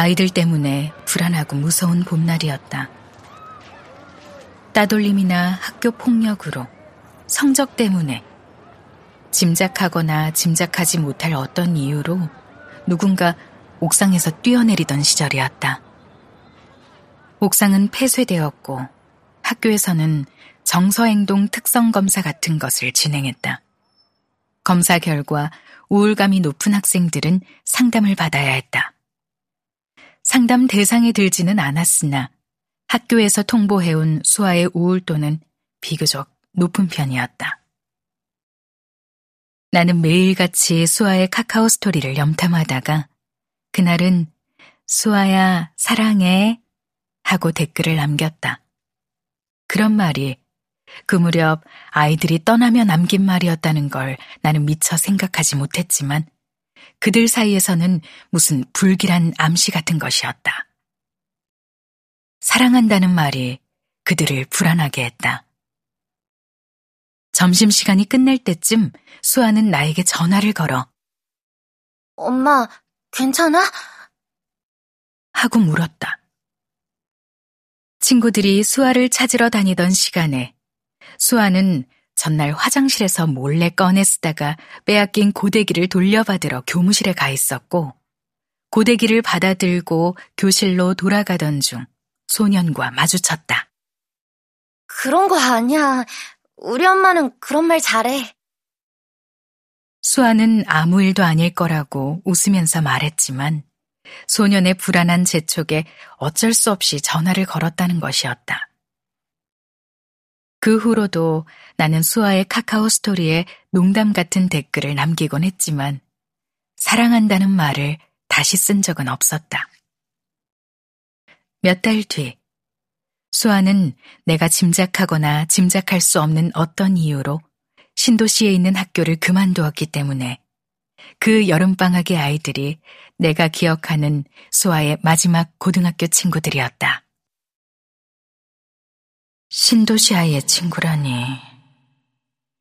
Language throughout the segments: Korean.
아이들 때문에 불안하고 무서운 봄날이었다. 따돌림이나 학교 폭력으로 성적 때문에 짐작하거나 짐작하지 못할 어떤 이유로 누군가 옥상에서 뛰어내리던 시절이었다. 옥상은 폐쇄되었고 학교에서는 정서행동 특성 검사 같은 것을 진행했다. 검사 결과 우울감이 높은 학생들은 상담을 받아야 했다. 상담 대상에 들지는 않았으나 학교에서 통보해온 수아의 우울도는 비교적 높은 편이었다. 나는 매일같이 수아의 카카오 스토리를 염탐하다가 그날은 수아야 사랑해 하고 댓글을 남겼다. 그런 말이 그 무렵 아이들이 떠나며 남긴 말이었다는 걸 나는 미처 생각하지 못했지만 그들 사이에서는 무슨 불길한 암시 같은 것이었다. 사랑한다는 말이 그들을 불안하게 했다. 점심시간이 끝날 때쯤 수아는 나에게 전화를 걸어 엄마, 괜찮아? 하고 물었다. 친구들이 수아를 찾으러 다니던 시간에 수아는 전날 화장실에서 몰래 꺼내 쓰다가 빼앗긴 고데기를 돌려받으러 교무실에 가 있었고 고데기를 받아들고 교실로 돌아가던 중 소년과 마주쳤다. 그런 거 아니야. 우리 엄마는 그런 말 잘해. 수아는 아무 일도 아닐 거라고 웃으면서 말했지만 소년의 불안한 재촉에 어쩔 수 없이 전화를 걸었다는 것이었다. 그 후로도 나는 수아의 카카오 스토리에 농담 같은 댓글을 남기곤 했지만 사랑한다는 말을 다시 쓴 적은 없었다. 몇 달 뒤, 수아는 내가 짐작하거나 짐작할 수 없는 어떤 이유로 신도시에 있는 학교를 그만두었기 때문에 그 여름방학의 아이들이 내가 기억하는 수아의 마지막 고등학교 친구들이었다. 신도시 아이의 친구라니,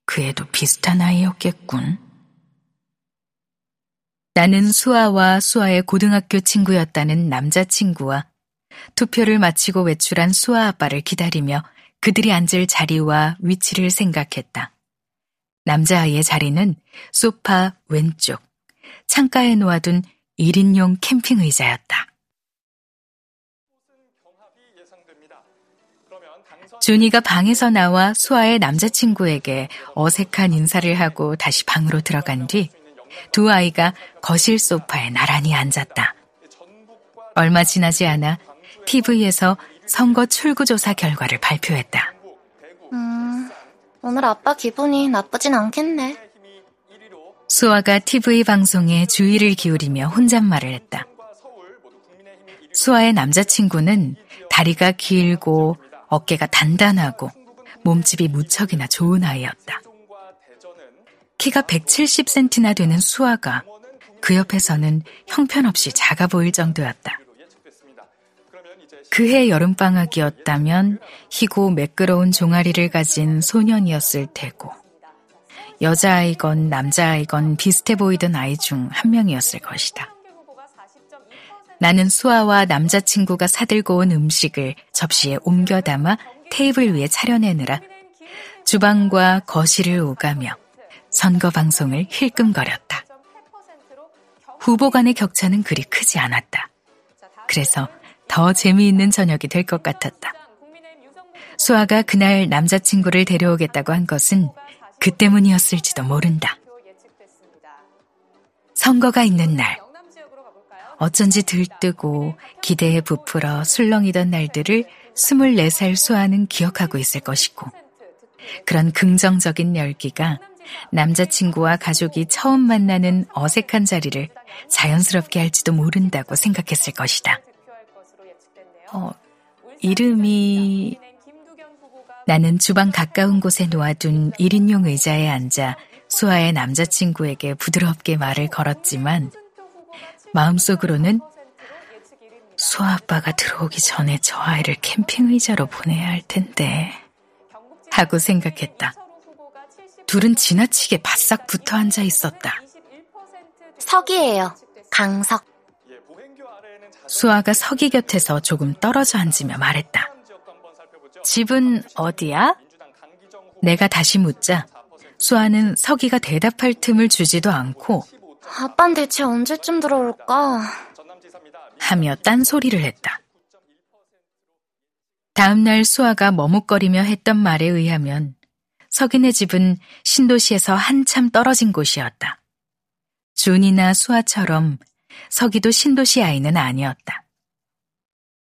그 애도 비슷한 아이였겠군. 나는 수아와 수아의 고등학교 친구였다는 남자친구와 투표를 마치고 외출한 수아 아빠를 기다리며 그들이 앉을 자리와 위치를 생각했다. 남자아이의 자리는 소파 왼쪽, 창가에 놓아둔 1인용 캠핑 의자였다. 준이가 방에서 나와 수아의 남자친구에게 어색한 인사를 하고 다시 방으로 들어간 뒤 두 아이가 거실 소파에 나란히 앉았다. 얼마 지나지 않아 TV에서 선거 출구조사 결과를 발표했다. 음, 오늘 아빠 기분이 나쁘진 않겠네. 수아가 TV 방송에 주의를 기울이며 혼잣말을 했다. 수아의 남자친구는 다리가 길고 어깨가 단단하고 몸집이 무척이나 좋은 아이였다. 키가 170cm나 되는 수아가 그 옆에서는 형편없이 작아 보일 정도였다. 그해 여름방학이었다면 희고 매끄러운 종아리를 가진 소년이었을 테고, 여자아이건 남자아이건 비슷해 보이던 아이 중 한 명이었을 것이다. 나는 수아와 남자친구가 사들고 온 음식을 접시에 옮겨 담아 테이블 위에 차려내느라 주방과 거실을 오가며 선거 방송을 힐끔거렸다. 후보 간의 격차는 그리 크지 않았다. 그래서 더 재미있는 저녁이 될 것 같았다. 수아가 그날 남자친구를 데려오겠다고 한 것은 그 때문이었을지도 모른다. 선거가 있는 날, 어쩐지 들뜨고 기대에 부풀어 술렁이던 날들을 24살 수아는 기억하고 있을 것이고, 그런 긍정적인 열기가 남자친구와 가족이 처음 만나는 어색한 자리를 자연스럽게 할지도 모른다고 생각했을 것이다. 어, 이름이 나는 주방 가까운 곳에 놓아둔 1인용 의자에 앉아 수아의 남자친구에게 부드럽게 말을 걸었지만 마음속으로는 수아 아빠가 들어오기 전에 저 아이를 캠핑 의자로 보내야 할 텐데 하고 생각했다. 둘은 지나치게 바싹 붙어 앉아 있었다. 석이에요. 강석. 수아가 서기 곁에서 조금 떨어져 앉으며 말했다. 집은 어디야? 내가 다시 묻자 수아는 서기가 대답할 틈을 주지도 않고 아빤 대체 언제쯤 들어올까? 하며 딴소리를 했다. 다음날 수아가 머뭇거리며 했던 말에 의하면 석인의 집은 신도시에서 한참 떨어진 곳이었다. 준이나 수아처럼 서기도 신도시 아이는 아니었다.